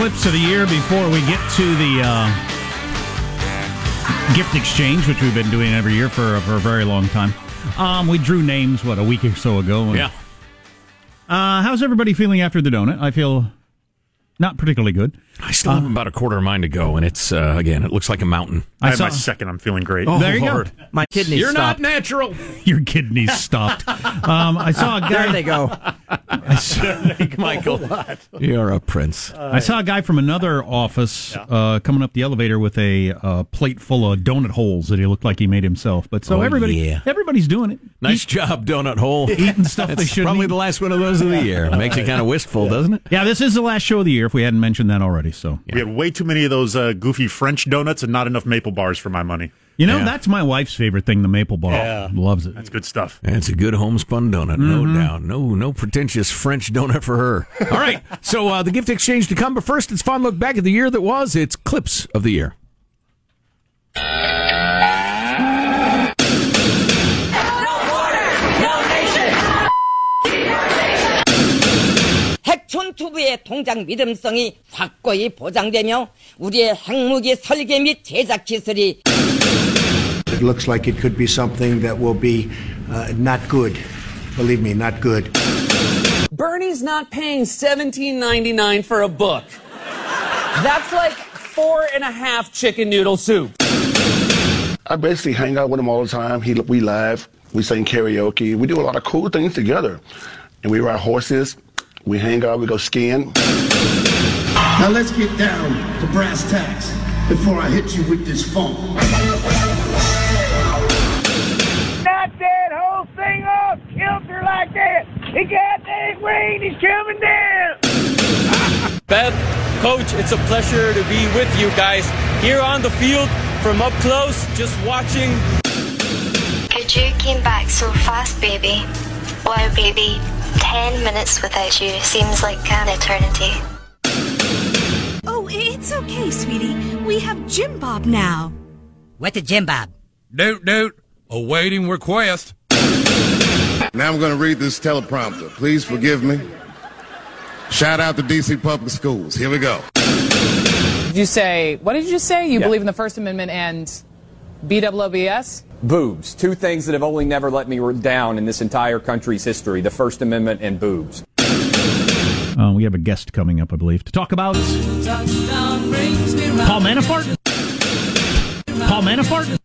clips of the year before we get to the uh, gift exchange, which we've been doing every year for, for a very long time. Um, we drew names, what, a week or so ago. and- Yeah. Uh, how's everybody feeling after the donut? I feel not particularly good. I still have about a quarter of mine to go, and it's uh, again, it looks like a mountain. I, I have saw my second. I'm feeling great. Oh, There you Lord. go. My kidneys You're stopped. not natural. Your kidneys stopped. um, I saw a guy. there they go. I saw, Michael. You're a prince. I saw a guy from another office uh, coming up the elevator with a uh, plate full of donut holes that he looked like he made himself. But so Oh, everybody, yeah. everybody's doing it. nice job, donut hole. Eating stuff they That's shouldn't probably eat. the last one of those of the year. Makes you kind of wistful, doesn't it? Yeah, this is the last show of the year. If we hadn't mentioned that already, so We had way too many of those uh, goofy French donuts and not enough maple bars for my money. you know Yeah. that's my wife's favorite thing. The maple bar, Yeah. loves it. That's good stuff. It's a good homespun donut, no doubt. No, no pretentious French donut for her. All right, so uh, the gift exchange to come, but first, it's fun look back at the year that was. It's clips of the year. 핵촌투부의 통장 믿음성이 확고히 보장되며 우리의 핵무기 설계 및 제작 기술이 It looks like it could be something that will be uh, not good. Believe me, not good. Bernie's not paying $17.99 for a book. That's like four and a half chicken noodle soup. I basically hang out with him all the time. He, we laugh, we sing karaoke, we do a lot of cool things together. And we ride horses, we hang out, we go skiing. Now let's get down to brass tacks before I hit you with this phone. Not that whole thing off kilter like that. He got that rain, he's coming down. Beth, Coach, it's a pleasure to be with you guys here on the field from up close, just watching. Could you came back so fast, baby? Wow, baby. Ten minutes without you seems like an eternity. Oh, it's okay, sweetie. We have Jim Bob now. What's the Jim Bob? Note, note, awaiting request. Now I'm going to read this teleprompter. Please forgive me. Shout out to DC Public Schools. Here we go. Did you say, what did you say? You Yeah. believe in the First Amendment and BWOBS? Boobs. Two things that have only never let me down in this entire country's history the First Amendment and boobs. Uh, we have a guest coming up, I believe, to talk about Paul Manafort. Paul Manafort.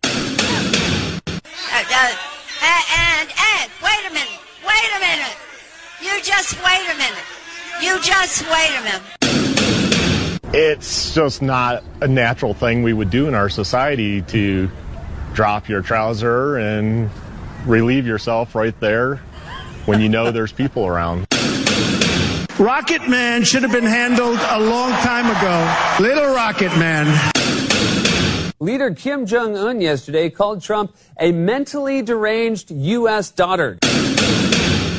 Uh, and, and, wait a minute, wait a minute. You just wait a minute. You just wait a minute. It's just not a natural thing we would do in our society to drop your trouser and relieve yourself right there when you know there's people around. Rocket Man should have been handled a long time ago. Little Rocket Man. Leader Kim Jong un yesterday called Trump a mentally deranged U.S. dotard.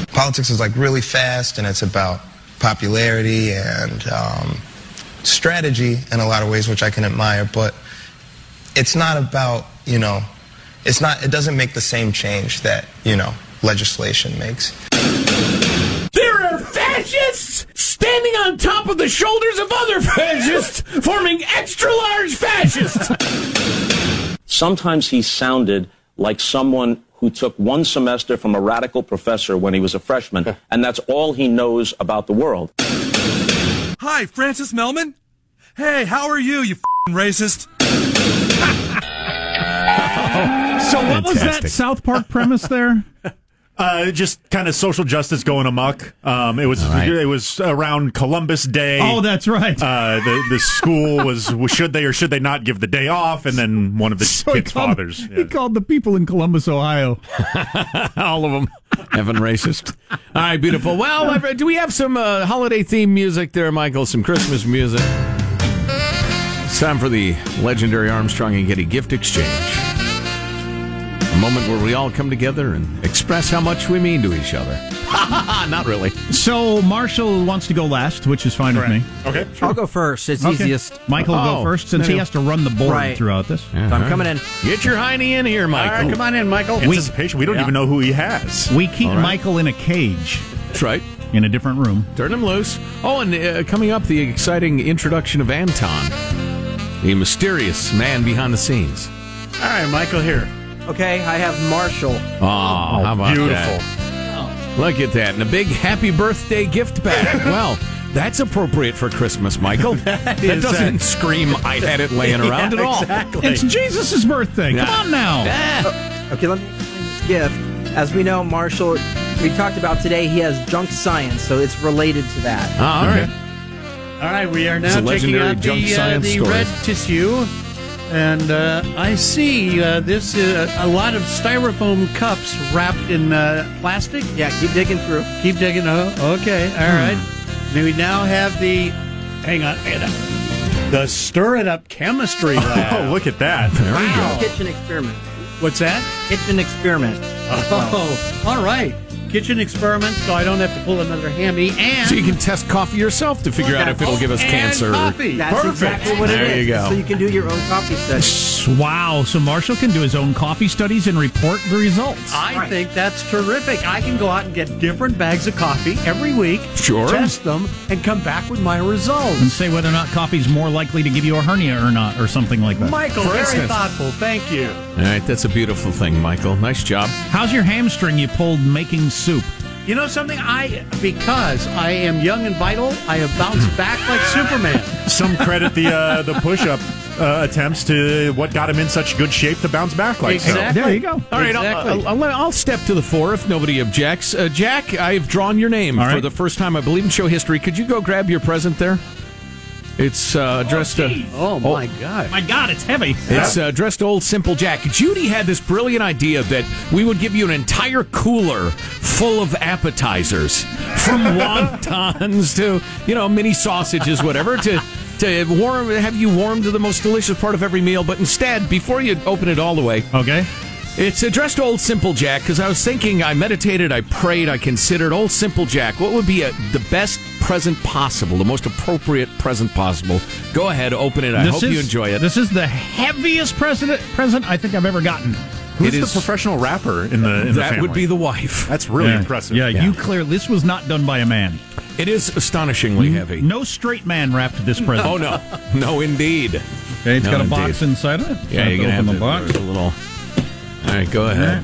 Politics is like really fast and it's about popularity and um, strategy in a lot of ways, which I can admire, but it's not about, you know, it's not, it doesn't make the same change that, you know, legislation makes. There are fascists standing on top of the shoulders of other fascists, forming extra large fascists. Sometimes he sounded like someone who took one semester from a radical professor when he was a freshman, and that's all he knows about the world. Hi, Francis Melman. Hey, how are you, you fing racist? So what was that Fantastic. South Park premise there? Uh, just kind of social justice going amok. Um, it was right. it was around Columbus Day. Oh, that's right. Uh, the the school was should they or should they not give the day off? And then one of the So he kids' called- fathers. He called the people in Columbus, Ohio. All of them. Evan racist. All right, beautiful. Well, do we have some uh, holiday theme music there, Michael? Some Christmas music. It's time for the legendary Armstrong and Getty gift exchange. A moment where we all come together and express how much we mean to each other. Not really. So Marshall wants to go last, which is fine with me. Okay, I'll go first. It's Okay. easiest. Michael will Oh, go first since he has to run the board Right. throughout this. So I'm coming in. Get your hiney in here, Michael. All right, come on in, Michael. We- Anticipation. We don't even know who he has. We keep All right. Michael in a cage. That's right. in a different room. Turn him loose. Oh, and uh, coming up, the exciting introduction of Anton, the mysterious man behind the scenes. All right, Michael here. Okay, I have Marshall. Oh, how about beautiful. that? Look at that. And a big happy birthday gift bag. well, that's appropriate for Christmas, Michael. that, is, uh, doesn't scream I had it laying around Yeah, at all. exactly. It's Jesus' birthday. Yeah. Come on now. Okay, let me explain this gift. As we know, Marshall, we talked about today, he has junk science, so it's related to that. Ah, okay. All right, we are now taking legendary out junk the, uh, the red tissue. And uh, I see uh, this uh, a lot of styrofoam cups wrapped in uh, plastic. Yeah, keep digging through. Keep digging. Oh, okay. All right. Hmm. Then we now have the. Hang on. hang on. The stir it up chemistry lab. Oh, look at that. Wow. Kitchen experiment. What's that? Kitchen experiment. Oh, all right. Kitchen experiment, so I don't have to pull another hammy. And So you can test coffee yourself to figure out if it'll give us cancer. coffee. That's Perfect. exactly what it is. There you go. So you can do your own coffee study. Wow. So Marshall can do his own coffee studies and report the results. I think that's terrific. I can go out and get different bags of coffee every week, Sure. test them, and come back with my results. and say whether or not coffee's more likely to give you a hernia or not, or something like that. Michael, For very instance. thoughtful. Thank you. All right, that's a beautiful thing, Michael. Nice job. How's your hamstring you pulled making soup? You know something? I because I am young and vital, I have bounced back like Superman. Some credit the uh, the push up uh, attempts to what got him in such good shape to bounce back like so. Exactly. There you go. All right, Exactly. I'll, I'll, I'll, I'll step to the fore if nobody objects. Uh, Jack, I've drawn your name All for right. the first time, I believe, in show history. Could you go grab your present there? It's uh, addressed to. Oh my God! My God, it's heavy. It's uh, addressed to old Simple Jack. Judy had this brilliant idea that we would give you an entire cooler full of appetizers, from wontons to you know mini sausages, whatever, to to warm have you warm to the most delicious part of every meal. But instead, before you open it all the way, Okay. It's addressed to old Simple Jack because I was thinking, I meditated, I prayed, I considered old Simple Jack. What would be a, the best present possible, the most appropriate present possible? Go ahead, open it. I This hope is, you enjoy it. This is the heaviest present present I think I've ever gotten. Who's It the is- professional rapper in the in the that would be the wife. That's really yeah. impressive. Yeah, you clear. This was not done by a man. It is astonishingly heavy. No straight man wrapped this present. Oh no, no, indeed. Okay, it's No, got a indeed. box inside of it. Yeah, you're gonna have open to the box. a little. All right, go ahead.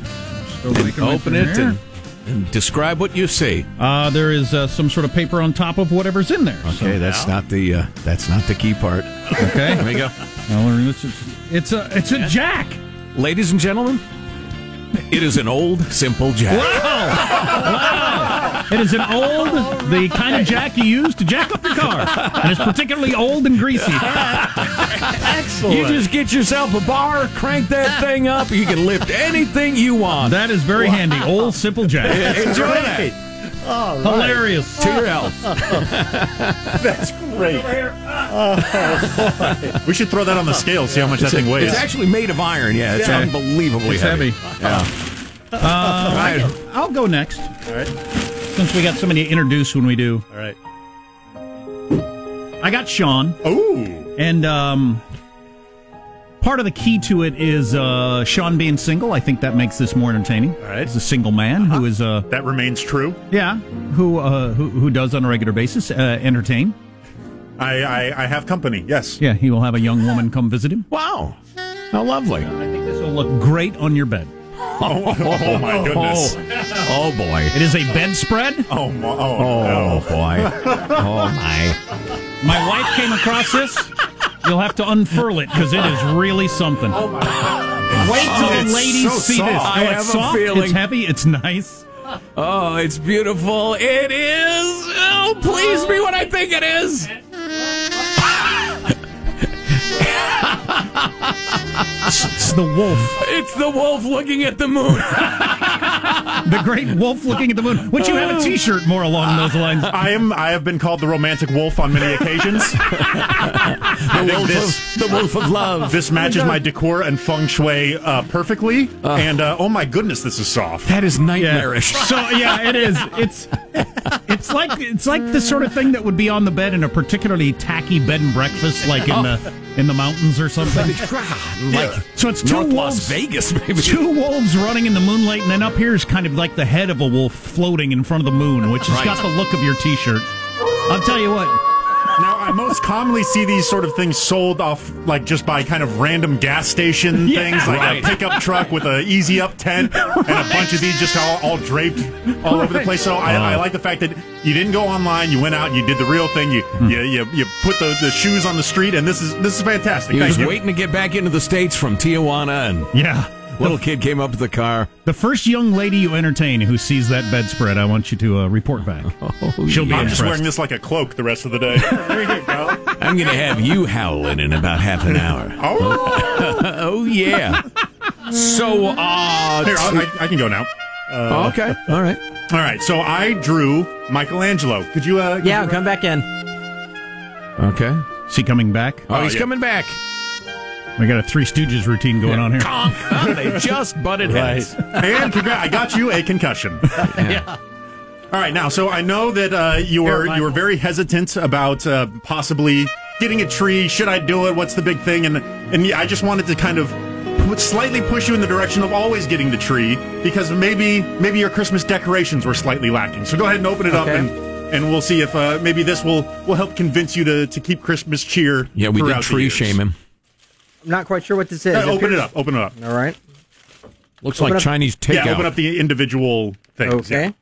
Open it and, and describe what you see. Uh, there is uh, some sort of paper on top of whatever's in there. Okay, that's not the uh, that's not the key part. Okay. There we go. It's a it's a jack. Ladies and gentlemen, it is an old simple jack. Wow! Wow. It is an old, the kind of jack you use to jack up your car, and it's particularly old and greasy. Excellent. You just get yourself a bar, crank that thing up. You can lift anything you want. That is very handy. Old simple jack. Enjoy that. All right. Hilarious. To your health. That's great. we should throw that on the scale, see how much that thing weighs. It's actually made of iron. Yeah, it's Yeah. unbelievably It's heavy. heavy. Yeah. Uh, Right. I'll go next. All right. Since we got somebody to introduce when we do. All right. I got Sean. Oh. And um, part of the key to it is uh, Sean being single. I think that makes this more entertaining. All right. He's a single man who is, uh, That remains true. yeah, who, uh, who who does on a regular basis uh, entertain. I, I I have company. Yes. Yeah, he will have a young woman come visit him. Wow. How lovely. I think this will look great on your bed. Oh, oh my goodness. Oh, boy. It is a bedspread. Oh, my, oh, Oh, no. boy. Oh, my. My wife came across this. You'll have to unfurl it because it is really something. Oh Wait till Oh, the ladies so see soft. this. I Oh, have it's a soft. feeling- It's heavy. It's nice. Oh, it's beautiful. It is. Oh, please be what I think it is. It's the wolf. It's the wolf looking at the moon. The great wolf looking at the moon. Would you have a T-shirt more along those lines? I am. I have been called the romantic wolf on many occasions. I think wolf this of, the wolf of love. this matches my decor and feng shui uh, perfectly. and uh, oh my goodness, this is soft. That is nightmarish. So yeah, it is. It's it's like it's like the sort of thing that would be on the bed in a particularly tacky bed and breakfast, like in the in the mountains or something. like so it's two North wolves, Las Vegas, maybe. Two wolves running in the moonlight, and then up here is kind of like the head of a wolf floating in front of the moon, which has Right. got the look of your T-shirt. I'll tell you what. Now, I most commonly see these sort of things sold off, like just by kind of random gas station Yeah. things, like Right. a pickup truck with a easy up tent and a bunch of these just all, all draped all over the place. So I, I uh-huh. like the fact that you didn't go online, you went out, and you did the real thing. You hmm. you, you, you put the, the shoes on the street, and this is this is fantastic. He Thank was you. waiting to get back into the states from Tijuana, and Yeah. Little kid came up to the car. The first young lady you entertain who sees that bedspread, I want you to uh, report back. She'll be I'm just wearing this like a cloak the rest of the day. there you go. I'm going to have you howling in about half an hour. Oh, oh yeah. So, uh, Here, I'll, I, I can go now. Uh, Oh, okay. All right. All right. So I drew Michelangelo. Could you? Uh, could Yeah, you- come back in. Okay. Is he coming back? Oh, he's yeah. coming back. We got a Three Stooges routine going on here. Conk. Oh, they just butted heads. and congra- I got you a concussion. Yeah. All right, now, so I know that uh, you were you were very hesitant about uh, possibly getting a tree. Should I do it? What's the big thing? And and I just wanted to kind of put, slightly push you in the direction of always getting the tree because maybe maybe your Christmas decorations were slightly lacking. So go ahead and open it up Okay. and. And we'll see if uh, maybe this will, will help convince you to, to keep Christmas cheer. Yeah, we did throughout the tree years. shame him. I'm not quite sure what this is. Uh, open it up. Open it up. All right. Looks Open like up- Chinese takeout. Yeah, open up the individual things. Okay.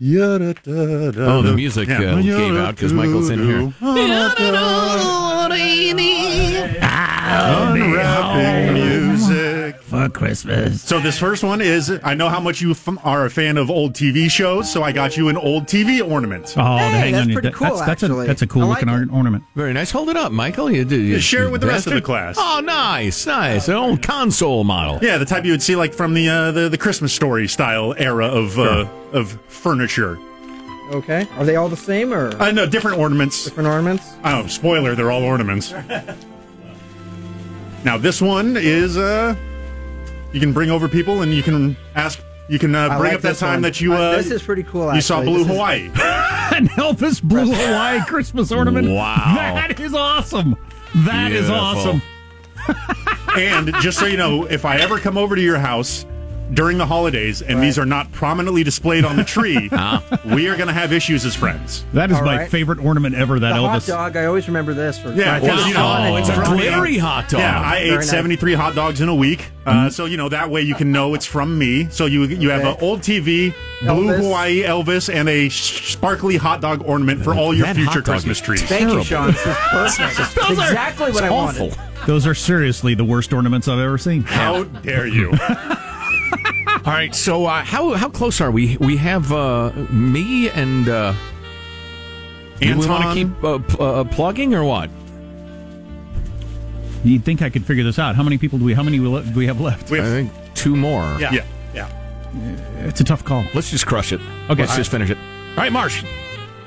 Yeah. Oh, the music uh, gave out because Michael's in here. Unwrapping music. For Christmas. So this first one is I know how much you f- are a fan of old TV shows, so I got you an old TV ornament. Oh, Hey, hang that's on. pretty That- cool, That's, that's, a, that's a cool like looking it. ornament. Very nice. Hold it up, Michael. You, you, Yeah, share it with the rest of the class. Oh, nice, nice. An old console model. Yeah, the type you would see like from the uh, the, the Christmas story style era of uh, of furniture. Okay. Are they all the same or Uh, no, different ornaments. different ornaments? Oh, spoiler, they're all ornaments. now this one is uh you can bring over people and you can ask you can uh, bring like up that this time one. that you uh, this is pretty cool. you saw. Blue This is- Hawaii. An Elvis Blue Hawaii Christmas ornament. Wow. That is awesome. That is Beautiful. awesome. and just so you know, if I ever come over to your house during the holidays and these are not prominently displayed on the tree, we are going to have issues as friends. That is All my right. favorite ornament ever. That The hot Elvis. dog. I always remember this. For Yeah, for- because you know Oh, it's a from the- glittery hot dog. Yeah, I Very ate nice. 73 hot dogs in a week. Uh, so, you know, that way you can know it's from me. So you you have an old TV, Blue Elvis. Hawaii Elvis, and a sparkly hot dog ornament for all your That future Christmas trees. Thank Terrible. you, Sean. This is perfect. It's exactly what I awful. wanted. Those are seriously the worst ornaments I've ever seen. How dare you? All right. So uh, how how close are we? We have uh, me and uh, do we want to keep uh, p- uh, plugging or what? You'd think I could figure this out. How many people do we? How many will- do we have left? We I have- think two more. yeah, yeah, yeah. It's a tough call. Let's just crush it. Okay. Let's just finish it. All right, Marsh.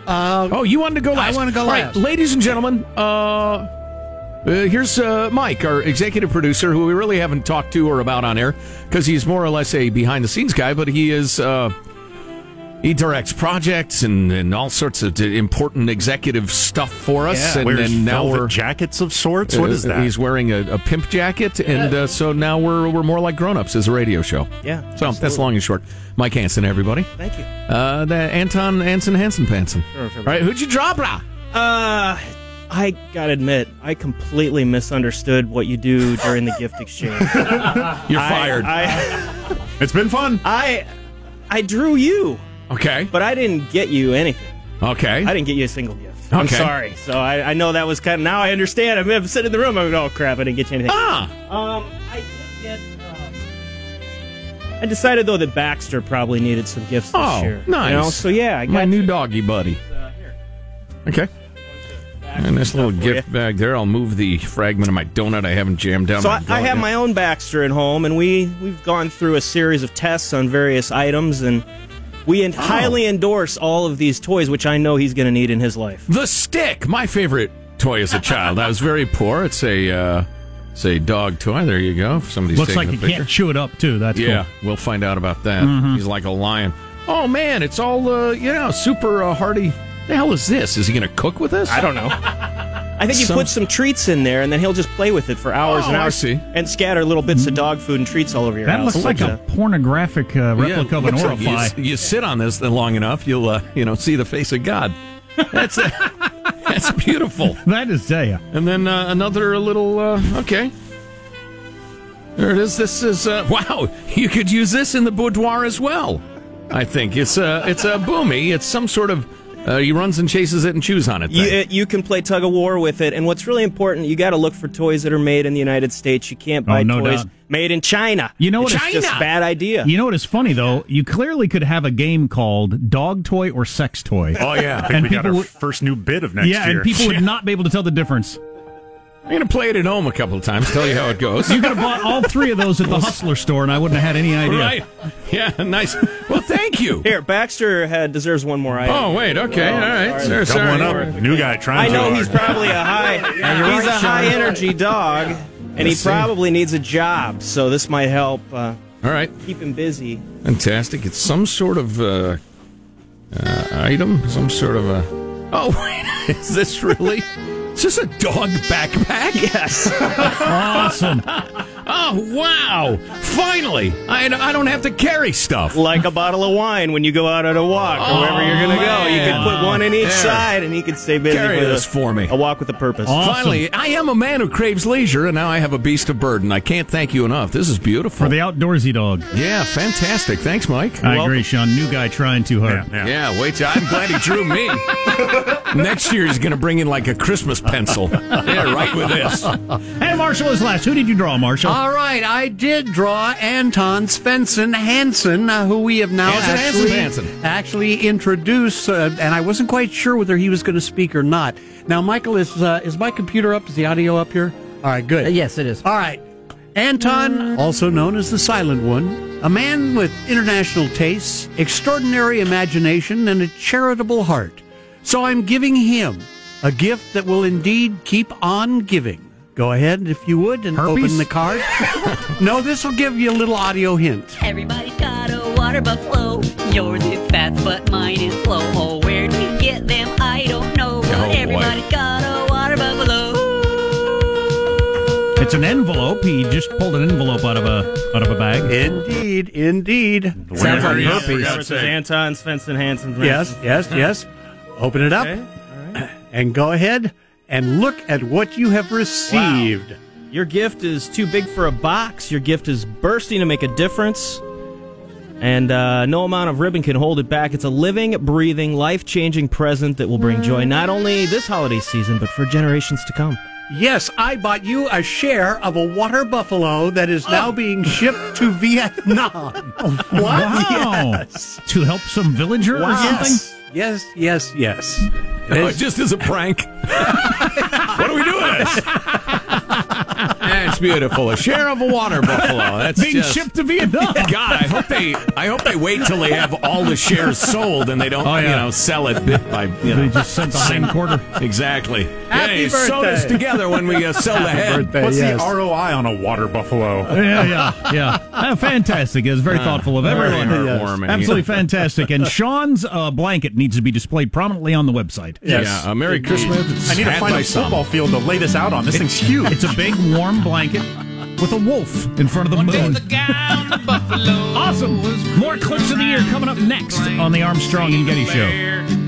Uh, Oh, you wanted to go last. I wanna go All right, last. ladies and gentlemen. Uh, uh, here's uh, Mike, our executive producer, who we really haven't talked to or about on air because he's more or less a behind the scenes guy, but he is. Uh, he directs projects and, and all sorts of important executive stuff for us. and, Wears and now velvet we're jackets of sorts. What is uh, that? He's wearing a, a pimp jacket, and uh, so now we're we're more like grown ups as a radio show. Yeah, So that's long and short. Mike Hansen, everybody. Thank you. Uh, the Anton Anson Hansen Panson. Sure, sure. All right, who'd you draw, brah? Uh, I gotta admit, I completely misunderstood what you do during the gift exchange. You're I- fired. I, it's been fun. I, I drew you, okay. but I didn't get you anything. Okay. I didn't get you a single gift. I'm sorry. So I, I know that was kind of now I understand. I'm, I'm sitting in the room. I'm like, oh crap, I didn't get you anything. Ah. Um, I did get. Um, I decided though that Baxter probably needed some gifts this Oh, year. nice. You know? So yeah, I got My new doggy buddy. uh. Okay. And this little stuff for gift bag there. I'll move the fragment of my donut I haven't jammed down So my I, I have yet. my own Baxter at home, and we we've gone through a series of tests on various items, and we Oh. highly endorse all of these toys, which I know he's going to need in his life. The stick, my favorite toy as a child. I was very poor. It's a uh, it's a dog toy. There you go. If somebody's Looks like a you picture. can't chew it up too. That's yeah, cool. we'll find out about that. Mhm. He's like a lion. Oh man, it's all uh, you know, super uh, hardy. The hell is this? Is he going to cook with this? I don't know. I think you Some- put some treats in there, and then he'll just play with it for hours Oh, and I hours, see. and scatter little bits of dog food and treats all over your house. That house. looks like a pornographic uh, replica of an looks like you, orify. you sit on this long enough, you'll uh, you know see the face of God. That's uh, that's beautiful. That is Zaya. And then uh, another little uh, okay. There it is. This is uh, wow. You could use this in the boudoir as well. I think it's a it's a boomy. It's some sort of uh, he runs and chases it and chews on it. You, thing. uh, you can play tug of war with it, and what's really important, you got to look for toys that are made in the United States. You can't buy Oh, no toys doubt. made in China. You know what? It's it's just a bad idea. You know what is funny though? You clearly could have a game called Dog Toy or Sex Toy. Oh yeah, I think And we got people our would- first new bid of next yeah, year. and people would not be able to tell the difference. I'm going to play it at home a couple of times. Tell you how it goes. You could have bought all three of those at the Hustler store, and I wouldn't have had any idea. Right? Yeah. Nice. Well, thank you. Here, Baxter had, deserves one more item. Oh wait. Okay. All right. Sir, Double one sorry. up. New guy trying I know too he's probably a high. you're he's right, a high Sean. energy dog, and he Let's see. probably needs a job. So this might help uh, All right. keep him busy. Fantastic. It's some sort of uh, uh, item, some sort of a. Oh, wait, is this really? Is this a dog backpack? Yes. Awesome. Oh, wow. Finally. I, I don't have to carry stuff. Like a bottle of wine when you go out on a walk or wherever you're going to go. You can oh, put one in each There. side, and he can stay busy Carry with this a, for me. a walk with a purpose. Finally, I am a man who craves leisure, and now I have a beast of burden. I can't thank you enough. This is beautiful. For the outdoorsy dog. yeah, fantastic. Thanks, Mike. I agree, Sean. New guy trying too hard. Yeah, yeah. Yeah, wait till I'm glad he drew me. Next year he's going to bring in like a Christmas pencil. Yeah, right with this. Hey, Marshall is last. Who did you draw, Marshall? All right, I did draw Anton Svensson Hansen, uh, who we have now Hansen, actually, Hansen, Hansen. actually introduced, uh, and I wasn't quite sure whether he was going to speak or not. Now, Michael, is uh, is my computer up? Is the audio up here? All right, good. Uh, yes, it is. All right. Anton, also known as the Silent One, a man with international tastes, extraordinary imagination, and a charitable heart. So I'm giving him a gift that will indeed keep on giving. Go ahead, if you would, and Herpes? open the card. no, this will give you a little audio hint. Everybody's got a water buffalo. Yours is fast, but mine is slow. Oh, where'd we get them? I don't know. Oh, but Oh, boy. everybody's got a water buffalo. It's an envelope. He just pulled an envelope out of a out of a bag. Indeed, indeed. Sounds like Yeah, herpes. yeah, This Anton Svensson Hansen. Yes, yes, yes. Open it up Okay. All right. and go ahead and look at what you have received. Your gift is too big for a box. Your gift is bursting to make a difference. And uh, no amount of ribbon can hold it back. It's a living, breathing, life changing present that will bring joy not only this holiday season, but for generations to come. Yes, I bought you a share of a water buffalo that is now oh. being shipped to Vietnam. what? Wow. Yes. To help some villager or something? Yes, yes, yes, yes. It Oh, is- just as a prank. what are we doing this? That's beautiful. A share of a water buffalo. That's Being just, shipped to Vietnam. God, I hope they I hope they wait till they have all the shares sold and they don't Oh, yeah. you know sell it bit by you know They just sent the hind quarter. exactly. Happy hey, sew this together when we uh, sell the head. birthday, What's yes. the ROI on a water buffalo? Yeah, yeah, yeah. Uh, fantastic. It's very thoughtful of Very everyone. heartwarming. Absolutely fantastic. And Sean's uh, blanket needs to be displayed prominently on the website. Yes. Yeah, uh, Merry Christmas. I need to find by a some. football field to lay this out on. This thing's huge. It's a big, warm blanket with a wolf in front of the moon. awesome. More clips of the year coming up next on the Armstrong and Getty Show.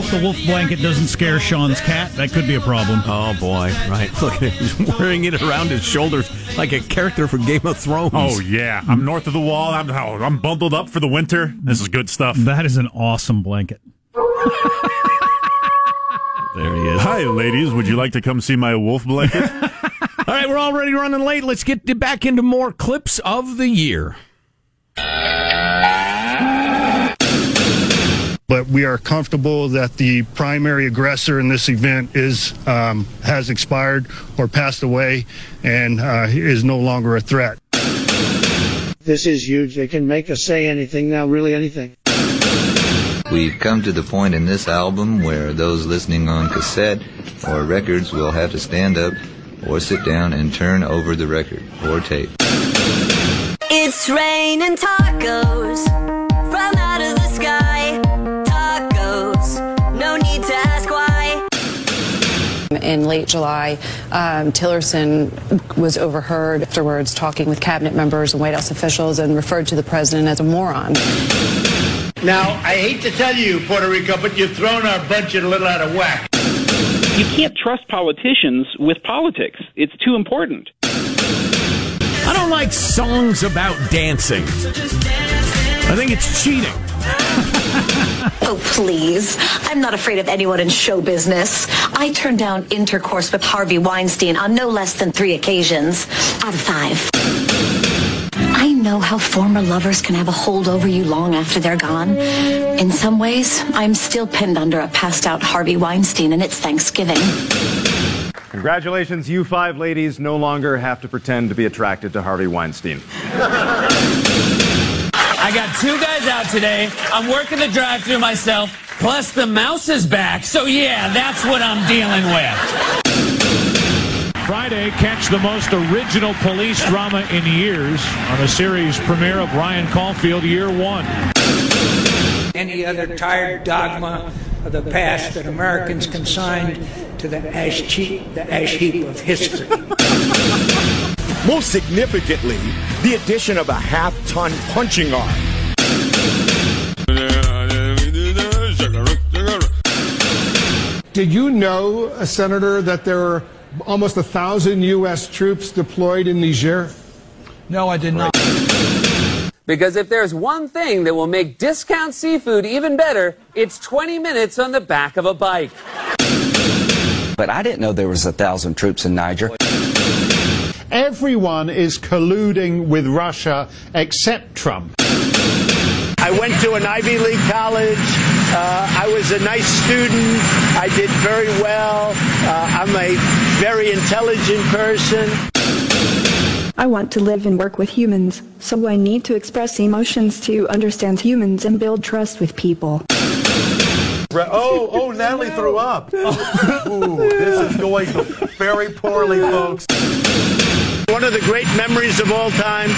Hope the wolf blanket doesn't scare Sean's cat. That could be a problem. Oh boy! Right, look at him. He's wearing it around his shoulders like a character from Game of Thrones. Oh yeah, I'm north of the wall. I'm oh, I'm bundled up for the winter. This is good stuff. That is an awesome blanket. there he is. Hi, ladies. Would you like to come see my wolf blanket? All right, we're already running late. Let's get back into more clips of the year. But we are comfortable that the primary aggressor in this event is um, has expired or passed away and uh, is no longer a threat. This is huge. They can make us say anything now, really anything. We've come to the point in this album where those listening on cassette or records will have to stand up or sit down and turn over the record or tape. It's raining tacos In late July, um, Tillerson was overheard afterwards talking with cabinet members and White House officials and referred to the president as a moron. Now, I hate to tell you, Puerto Rico, but you've thrown our budget a little out of whack. You can't trust politicians with politics. It's too important. I don't like songs about dancing. I think it's cheating. Oh, please. I'm not afraid of anyone in show business. I turned down intercourse with Harvey Weinstein on no less than three occasions out of five. I know how former lovers can have a hold over you long after they're gone. In some ways, I'm still pinned under a passed out Harvey Weinstein, and it's Thanksgiving. Congratulations, you five ladies no longer have to pretend to be attracted to Harvey Weinstein. I got two guys out today. I'm working the drive through myself. Plus, the mouse is back. So, yeah, that's what I'm dealing with. Friday, catch the most original police drama in years on the series premiere of Ryan Caulfield Year One. Any other tired dogma of the past that Americans consigned to the ash, cheap, the ash heap of history. Most significantly, the addition of a half ton punching arm. Did you know, uh, Senator, that there are almost a thousand U.S. troops deployed in Niger? No, I did not. Because if there's one thing that will make discount seafood even better, it's 20 minutes on the back of a bike. But I didn't know there was a thousand troops in Niger. Everyone is colluding with Russia except Trump. I went to an Ivy League college. Uh, I was a nice student. I did very well. Uh, I'm a very intelligent person. I want to live and work with humans, so I need to express emotions to understand humans and build trust with people. Oh, oh, Natalie threw up. Ooh, this is going very poorly, folks. One of the great memories of all time.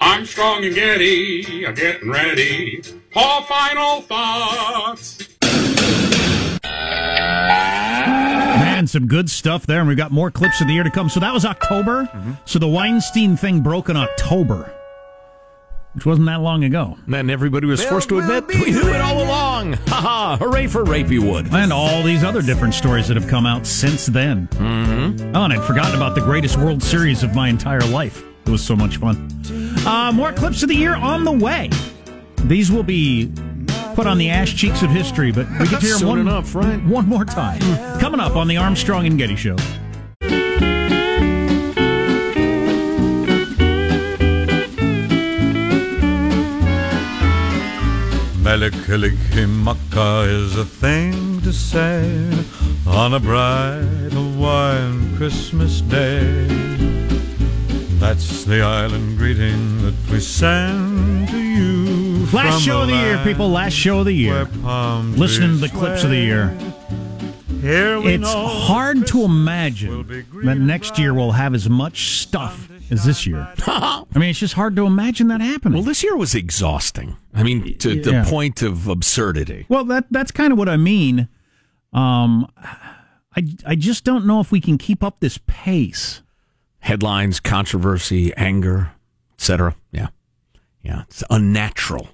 Armstrong and Getty are getting ready for final thoughts. Man, some good stuff there, and we've got more clips of the year to come. So that was October. Mm-hmm. So the Weinstein thing broke in October, which wasn't that long ago. And everybody was forced to admit we knew it all along. Ha ha! Hooray for Rapey Wood. And all these other different stories that have come out since then. Mm-hmm. Oh, and I'd forgotten about the greatest World Series of my entire life. It was so much fun. Uh, more clips of the year on the way. These will be put on the ash cheeks of history, but we get to hear Soon one, enough, right? one more time. Coming up on the Armstrong and Getty Show. Mele Kalikimaka is a thing to say on a bright Hawaiian Christmas day. That's the island greeting that we send to you. Last from show of the year, people. Last show of the year. Listening to the clips of the year. Here we It's know hard to imagine that next year we'll have as much stuff as this year. I mean, it's just hard to imagine that happening. Well, this year was exhausting. I mean, to Yeah. the point of absurdity. Well, that that's kind of what I mean. Um, I I just don't know if we can keep up this pace. Headlines, controversy, anger, etc. Yeah, yeah, it's unnatural.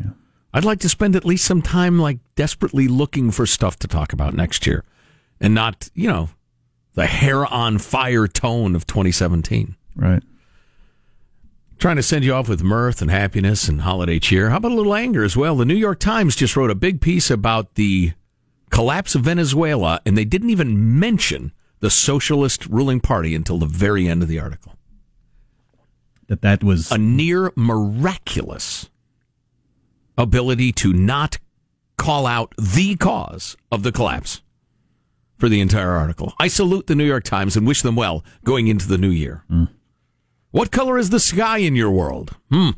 Yeah. I'd like to spend at least some time like desperately looking for stuff to talk about next year, and not you know the hair on fire tone of 2017. Right. Trying to send you off with mirth and happiness and holiday cheer. How about a little anger as well? The New York Times just wrote a big piece about the collapse of Venezuela, and they didn't even mention the socialist ruling party until the very end of the article. That that was a near miraculous ability to not call out the cause of the collapse for the entire article. I salute the New York Times and wish them well going into the new year. What color is the sky in your world? Hmm.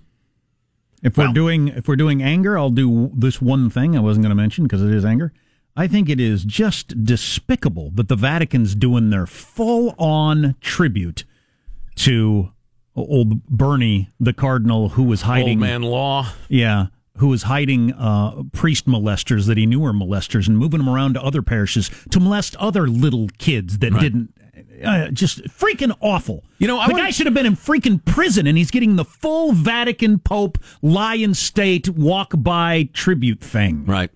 If we're doing if we're doing anger, I'll do this one thing I wasn't going to mention because it is anger. I think it is just despicable that the Vatican's doing their full on tribute to old Bernie, the cardinal who was hiding Old man law. yeah, who was hiding uh, priest molesters that he knew were molesters and moving them around to other parishes to molest other little kids that didn't. Uh, just freaking awful. You know, I the would- guy should have been in freaking prison, and he's getting the full Vatican Pope lion state walk by tribute thing. Right.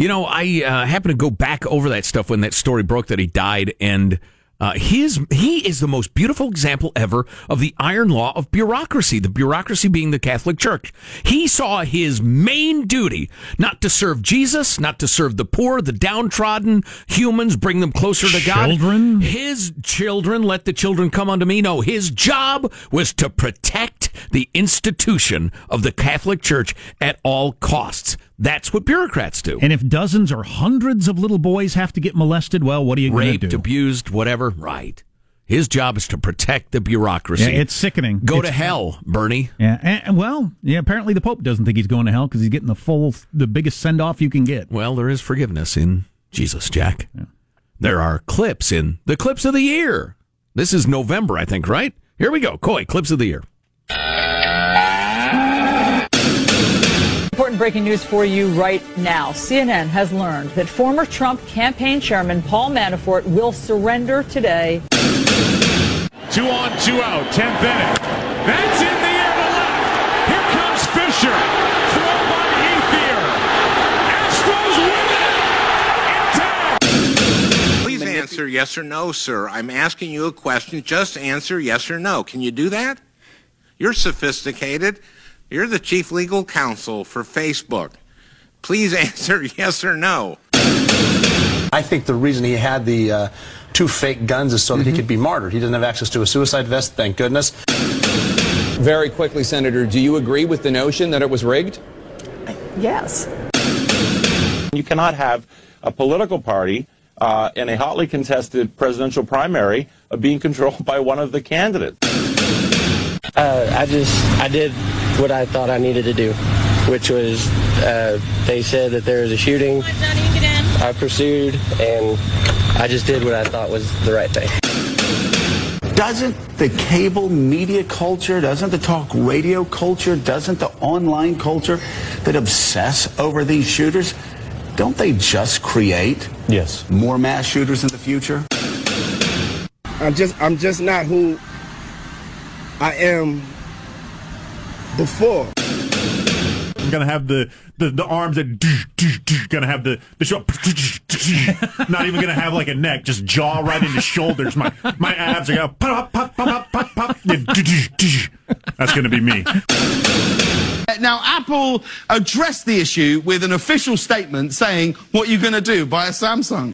You know, I uh, happened to go back over that stuff when that story broke that he died, and uh, his he is the most beautiful example ever of the iron law of bureaucracy. The bureaucracy being the Catholic Church. He saw his main duty not to serve Jesus, not to serve the poor, the downtrodden humans, bring them closer to God. Children? His children, let the children come unto me. No, his job was to protect the institution of the Catholic Church at all costs. That's what bureaucrats do. And if dozens or hundreds of little boys have to get molested, well, what are you going to do? Raped, abused, whatever. Right. His job is to protect the bureaucracy. Yeah, it's sickening. Go It's- to hell, Bernie. Yeah, and, well, yeah. Apparently, the Pope doesn't think he's going to hell because he's getting the full, the biggest send off you can get. Well, there is forgiveness in Jesus, Jack. There are clips in the clips of the year. This is November, I think, right? Here we go. Coy, clips of the year. Important breaking news for you right now. CNN has learned that former Trump campaign chairman Paul Manafort will surrender today. Two on, two out. 10th inning. That's in the air to left. Here comes Fisher. Throw by Ethier. Astros win it. Please answer yes or no, sir. I'm asking you a question. Just answer yes or no. Can you do that? You're sophisticated. You're the chief legal counsel for Facebook. Please answer yes or no. I think the reason he had the uh, two fake guns is so that he could be martyred. He doesn't have access to a suicide vest, thank goodness. Very quickly, Senator, do you agree with the notion that it was rigged? Yes. You cannot have a political party uh, in a hotly contested presidential primary uh, being controlled by one of the candidates. Uh, I just I did what I thought I needed to do, which was uh, they said that there was a shooting. I pursued, and I just did what I thought was the right thing. Doesn't the cable media culture, doesn't the talk radio culture, doesn't the online culture that obsess over these shooters, don't they just create yes more mass shooters in the future? I'm just I'm just not who I am before. I'm gonna have the the, the arms that gonna have the the show. Not even gonna have like a neck, just jaw right into shoulders. My my abs are gonna pop pop pop pop pop. That's gonna be me. Uh, now, Apple addressed the issue with an official statement saying, What are you going to do? Buy a Samsung?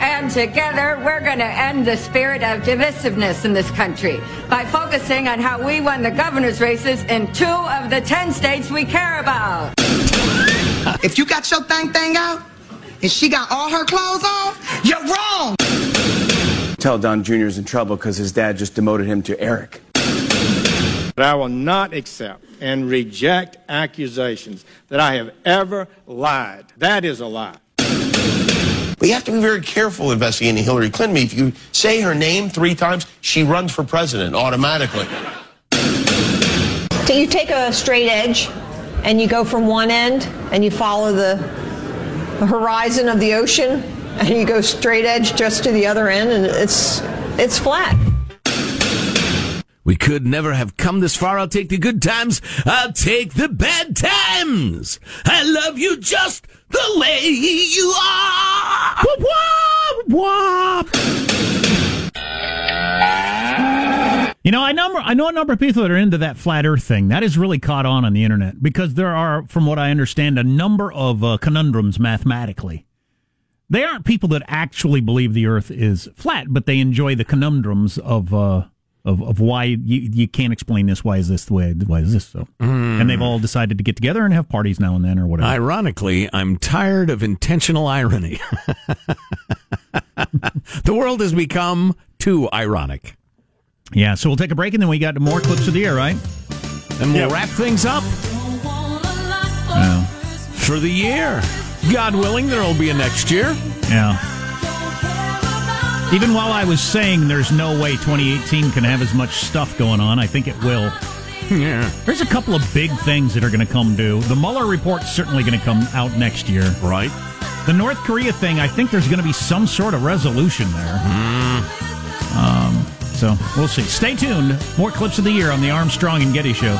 And together, we're going to end the spirit of divisiveness in this country by focusing on how we won the governor's races in two of the ten states we care about. If you got your thing thing out and she got all her clothes on, you're wrong. Tell Don Jr. is in trouble because his dad just demoted him to Eric. But I will not accept and reject accusations that I have ever lied. That is a lie. But you have to be very careful investigating Hillary Clinton. If you say her name three times, she runs for president automatically. So you take a straight edge and you go from one end and you follow the, the horizon of the ocean and you go straight edge just to the other end and it's it's flat. We could never have come this far. I'll take the good times. I'll take the bad times. I love you just the way you are. Whoop, whoop, whoop. You know, I number I know a number of people that are into that flat Earth thing. That has really caught on on the internet because there are, from what I understand, a number of uh, conundrums mathematically. They aren't people that actually believe the Earth is flat, but they enjoy the conundrums of uh, of of why you you can't explain this. Why is this the way? Why is this so? Mm. And they've all decided to get together and have parties now and then or whatever. Ironically, I'm tired of intentional irony. the world has become too ironic. Yeah, so we'll take a break and then we got more clips of the year, right? and we'll Yep. wrap things up Yeah. for the year. God willing, there will be a next year. Yeah. Even while I was saying there's no way 2018 can have as much stuff going on, I think it will. Yeah. There's a couple of big things that are going to come due. The Mueller report's certainly going to come out next year. Right. The North Korea thing, I think there's going to be some sort of resolution there. Um, so we'll see. Stay tuned. More clips of the year on the Armstrong and Getty Show.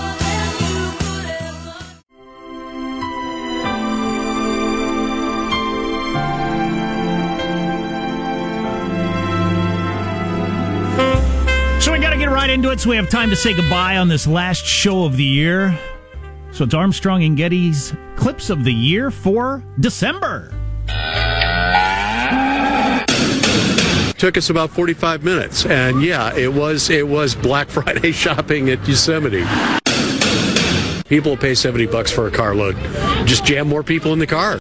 Into it so we have time to say goodbye on this last show of the year. So it's Armstrong and Getty's clips of the year for December. Took us about 45 minutes, and yeah, it was it was Black Friday shopping at Yosemite. People pay 70 bucks for a car load Just jam more people in the car.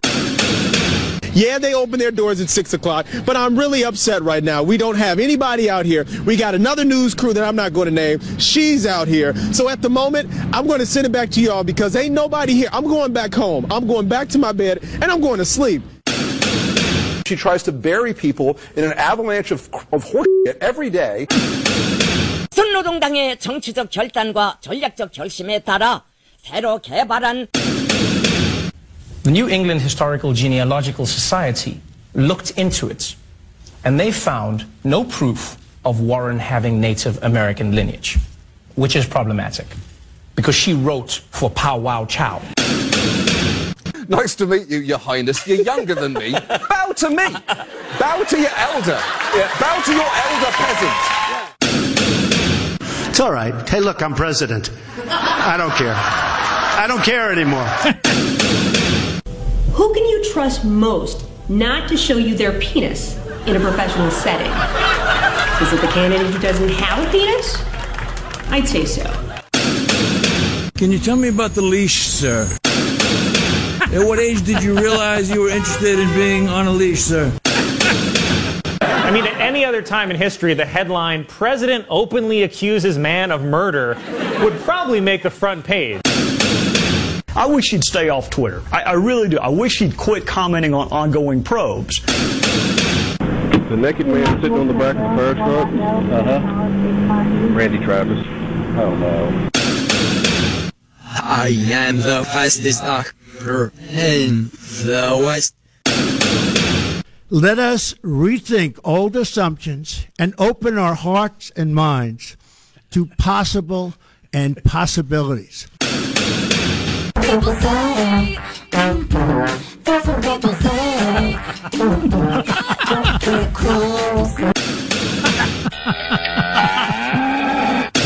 Yeah, they open their doors at 6 o'clock, but I'm really upset right now. We don't have anybody out here. We got another news crew that I'm not going to name. She's out here. So at the moment, I'm going to send it back to y'all because ain't nobody here. I'm going back home. I'm going back to my bed, and I'm going to sleep. She tries to bury people in an avalanche of, of horse shit every day. 선노동당의 정치적 결단과 전략적 결심에 따라 새로 개발한 the New England Historical Genealogical Society looked into it, and they found no proof of Warren having Native American lineage, which is problematic because she wrote for Pow Wow Chow. Nice to meet you, Your Highness. You're younger than me. Bow to me. Bow to your elder. Yeah, bow to your elder peasant. It's all right. Hey, look, I'm president. I don't care. I don't care anymore. Who can you trust most not to show you their penis in a professional setting? Is it the candidate who doesn't have a penis? I'd say so. Can you tell me about the leash, sir? At what age did you realize you were interested in being on a leash, sir? I mean, at any other time in history, the headline, President openly accuses man of murder, would probably make the front page. I wish he'd stay off Twitter. I, I really do. I wish he'd quit commenting on ongoing probes. The naked man sitting on the back of the fire truck? Uh-huh. Randy Travis. Oh, no. I am the fastest doctor in the West. Let us rethink old assumptions and open our hearts and minds to possible and possibilities.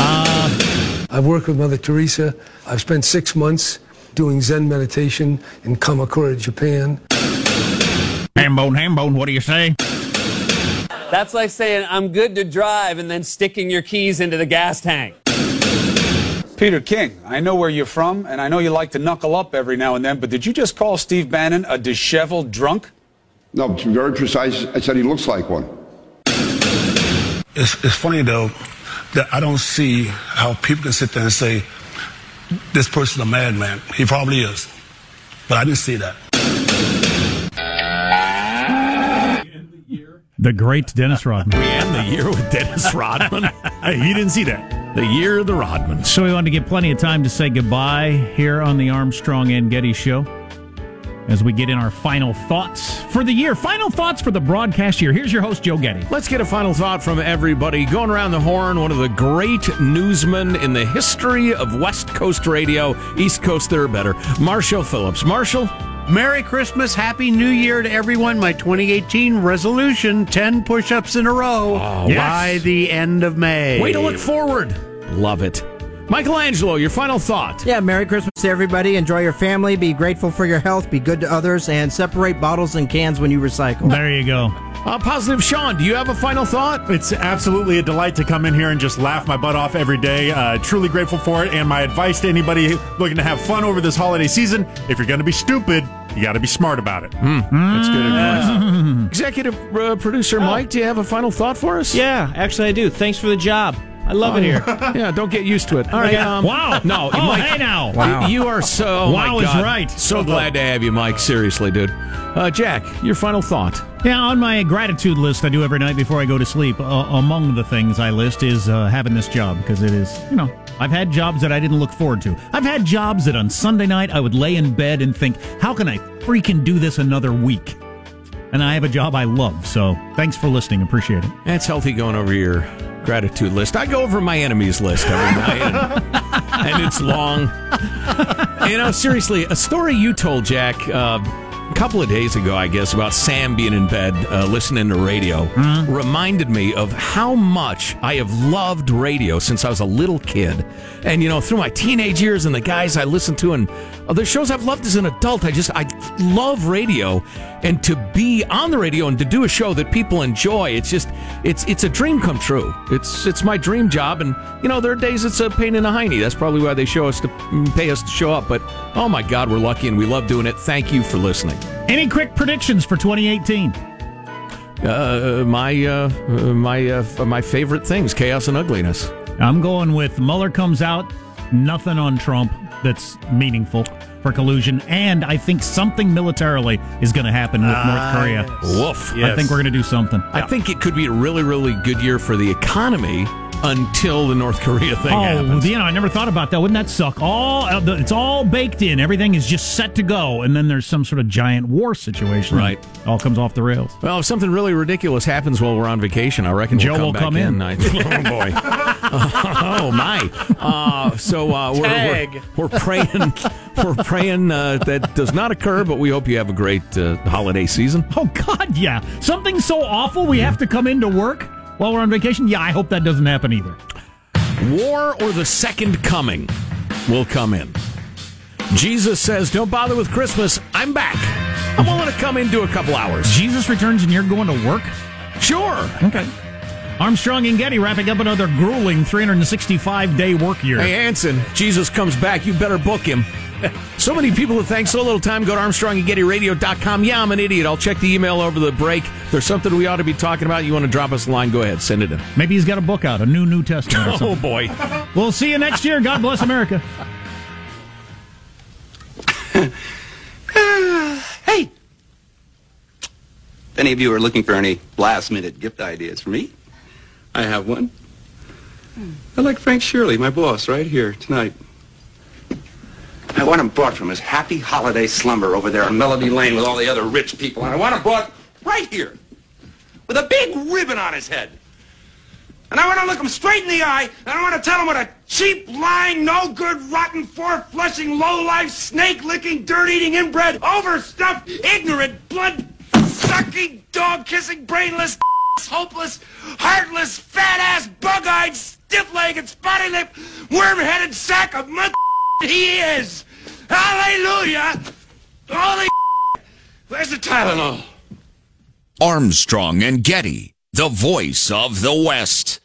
Uh, I've worked with Mother Teresa. I've spent six months doing Zen meditation in Kamakura, Japan. Hambone, hambone, what do you say? That's like saying, I'm good to drive and then sticking your keys into the gas tank. Peter King, I know where you're from, and I know you like to knuckle up every now and then, but did you just call Steve Bannon a disheveled drunk? No, to be very precise, I said he looks like one. It's, it's funny, though, that I don't see how people can sit there and say, this person's a madman. He probably is. But I didn't see that. The great Dennis Rodman. We end the year with Dennis Rodman. hey, he didn't see that. The year of the Rodman. So we want to get plenty of time to say goodbye here on the Armstrong and Getty Show as we get in our final thoughts for the year. Final thoughts for the broadcast year. Here's your host, Joe Getty. Let's get a final thought from everybody. Going around the horn, one of the great newsmen in the history of West Coast radio, East Coast, they're better. Marshall Phillips. Marshall? Merry Christmas, Happy New Year to everyone. My 2018 resolution 10 push ups in a row Oh, yes. by the end of May. Way to look forward. Love it. Michelangelo, your final thought. Yeah, Merry Christmas to everybody. Enjoy your family. Be grateful for your health. Be good to others. And separate bottles and cans when you recycle. There you go. Uh, positive Sean, do you have a final thought? It's absolutely a delight to come in here and just laugh my butt off every day. Uh, truly grateful for it. And my advice to anybody looking to have fun over this holiday season if you're going to be stupid, you got to be smart about it. That's good advice. Executive uh, producer Mike, do you have a final thought for us? Yeah, actually, I do. Thanks for the job. I love it here. Yeah, don't get used to it. All right. um, Wow. No, Oh, Mike, hey now. you- Wow. You, are so. oh Wow my is right. So glad to have you, Mike. Seriously, dude. Uh, Jack, your final thought. Yeah, on my gratitude list I do every night before I go to sleep, uh, among the things I list is uh, having this job because it is, you know, I've had jobs that I didn't look forward to. I've had jobs that on Sunday night I would lay in bed and think, how can I freaking do this another week? And I have a job I love, so thanks for listening. Appreciate it. It's healthy going over your gratitude list. I go over my enemies list every night, and, and it's long. You know, seriously, a story you told Jack uh, a couple of days ago, I guess, about Sam being in bed uh, listening to radio reminded me of how much I have loved radio since I was a little kid. And, you know, through my teenage years and the guys I listened to and other shows I've loved as an adult, I just, I love radio. And to be on the radio and to do a show that people enjoy, it's just, it's it's a dream come true. It's it's my dream job. And, you know, there are days it's a pain in the hiney. That's probably why they show us to pay us to show up. But, oh my God, we're lucky and we love doing it. Thank you for listening. Any quick predictions for 2018? Uh, my uh, uh, my uh, my favorite things: chaos and ugliness. I'm going with Mueller comes out, nothing on Trump that's meaningful for collusion, and I think something militarily is going to happen with North ah, Korea. Woof! I think we're going to do something. I think it could be a really really good year for the economy until the North Korea thing oh, happens. you know, I never thought about that. Wouldn't that suck? All uh, it's all baked in. Everything is just set to go, and then there's some sort of giant war situation. Right. all comes off the rails. Well, if something really ridiculous happens while we're on vacation, I reckon Joe we'll will come come back in. I- oh boy! oh my! Uh, so uh, we're, we're we're praying we're praying uh, that does not occur, but we hope you have a great uh, holiday season. Oh God, yeah. Something so awful we have to come into work while we're on vacation. Yeah, I hope that doesn't happen either. War or the second coming will come in. Jesus says, Don't bother with Christmas. I'm back. I'm willing to come in do a couple hours. Jesus returns and you're going to work. Sure. Okay. Armstrong and Getty wrapping up another grueling 365 day work year. Hey, Anson, Jesus comes back. You better book him. So many people have thanked so little time. Go to ArmstrongandGettyRadio.com. Yeah, I'm an idiot. I'll check the email over the break. If there's something we ought to be talking about, you want to drop us a line, go ahead. Send it in. Maybe he's got a book out, a new New Testament or Oh, boy. We'll see you next year. God bless America. hey! If any of you are looking for any last minute gift ideas for me, I have one. I like Frank Shirley, my boss, right here tonight. I want him brought from his happy holiday slumber over there on Melody Lane with all the other rich people, and I want him brought right here with a big ribbon on his head. And I want to look him straight in the eye, and I want to tell him what a cheap, lying, no good, rotten, four flushing, low life, snake licking, dirt eating, inbred, overstuffed, ignorant, blood sucking, dog kissing, brainless, hopeless, heartless, fat ass, bug eyed, stiff legged, spotty lipped, worm headed sack of mud he is. Hallelujah! Holy Where's the Tylenol? Armstrong and Getty, the voice of the West.